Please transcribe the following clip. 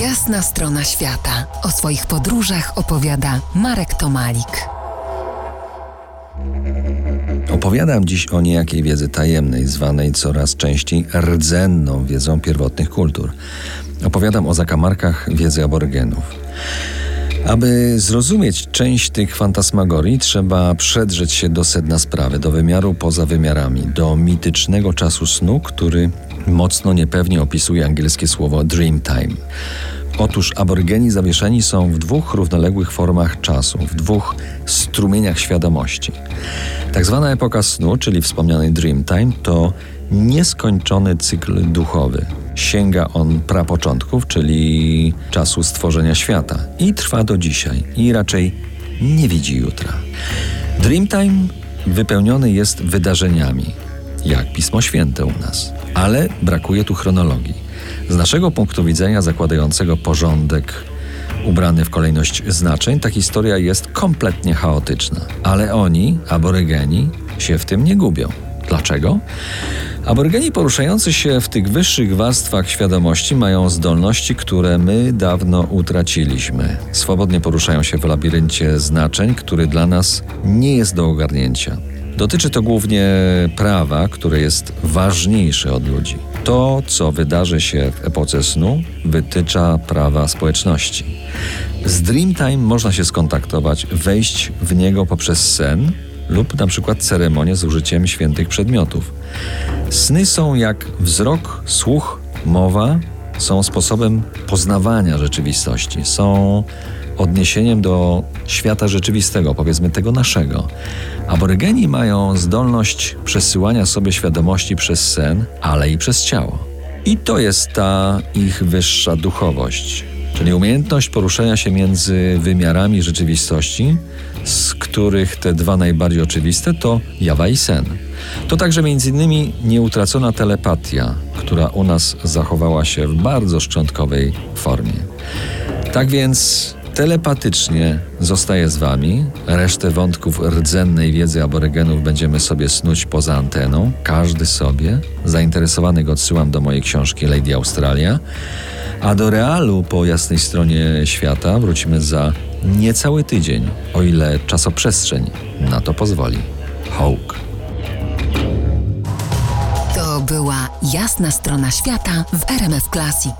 Jasna strona świata. O swoich podróżach opowiada Marek Tomalik. Opowiadam dziś o niejakiej wiedzy tajemnej, zwanej coraz częściej rdzenną wiedzą pierwotnych kultur. Opowiadam o zakamarkach wiedzy aborygenów. Aby zrozumieć część tych fantasmagorii, trzeba przedrzeć się do sedna sprawy, do wymiaru poza wymiarami, do mitycznego czasu snu, który mocno niepewnie opisuje angielskie słowo dreamtime. Otóż aborygeni zawieszeni są w dwóch równoległych formach czasu, w dwóch strumieniach świadomości. Tak zwana epoka snu, czyli wspomniany dreamtime, to nieskończony cykl duchowy. Sięga on prapoczątków, czyli czasu stworzenia świata i trwa do dzisiaj i raczej nie widzi jutra. Dreamtime wypełniony jest wydarzeniami, jak Pismo Święte u nas, ale brakuje tu chronologii. Z naszego punktu widzenia, zakładającego porządek ubrany w kolejność znaczeń, ta historia jest kompletnie chaotyczna. Ale oni, aborygeni, się w tym nie gubią. Dlaczego? Aborygeni poruszający się w tych wyższych warstwach świadomości mają zdolności, które my dawno utraciliśmy. Swobodnie poruszają się w labiryncie znaczeń, który dla nas nie jest do ogarnięcia. Dotyczy to głównie prawa, które jest ważniejsze od ludzi. To, co wydarzy się w epoce snu, wytycza prawa społeczności. Z Dreamtime można się skontaktować, wejść w niego poprzez sen lub na przykład ceremonię z użyciem świętych przedmiotów. Sny są jak wzrok, słuch, mowa, są sposobem poznawania rzeczywistości, są odniesieniem do świata rzeczywistego, powiedzmy tego naszego. Aborygeni mają zdolność przesyłania sobie świadomości przez sen, ale i przez ciało. I to jest ta ich wyższa duchowość, czyli umiejętność poruszania się między wymiarami rzeczywistości, z których te dwa najbardziej oczywiste to jawa i sen. To także m.in. nieutracona telepatia, która u nas zachowała się w bardzo szczątkowej formie. Tak więc telepatycznie zostaję z Wami. Resztę wątków rdzennej wiedzy aborygenów będziemy sobie snuć poza anteną, każdy sobie. Zainteresowanych odsyłam do mojej książki Lady Australia. A do realu po jasnej stronie świata wrócimy za niecały tydzień, o ile czasoprzestrzeń na to pozwoli. Hawk. To była jasna strona świata w RMF Classic.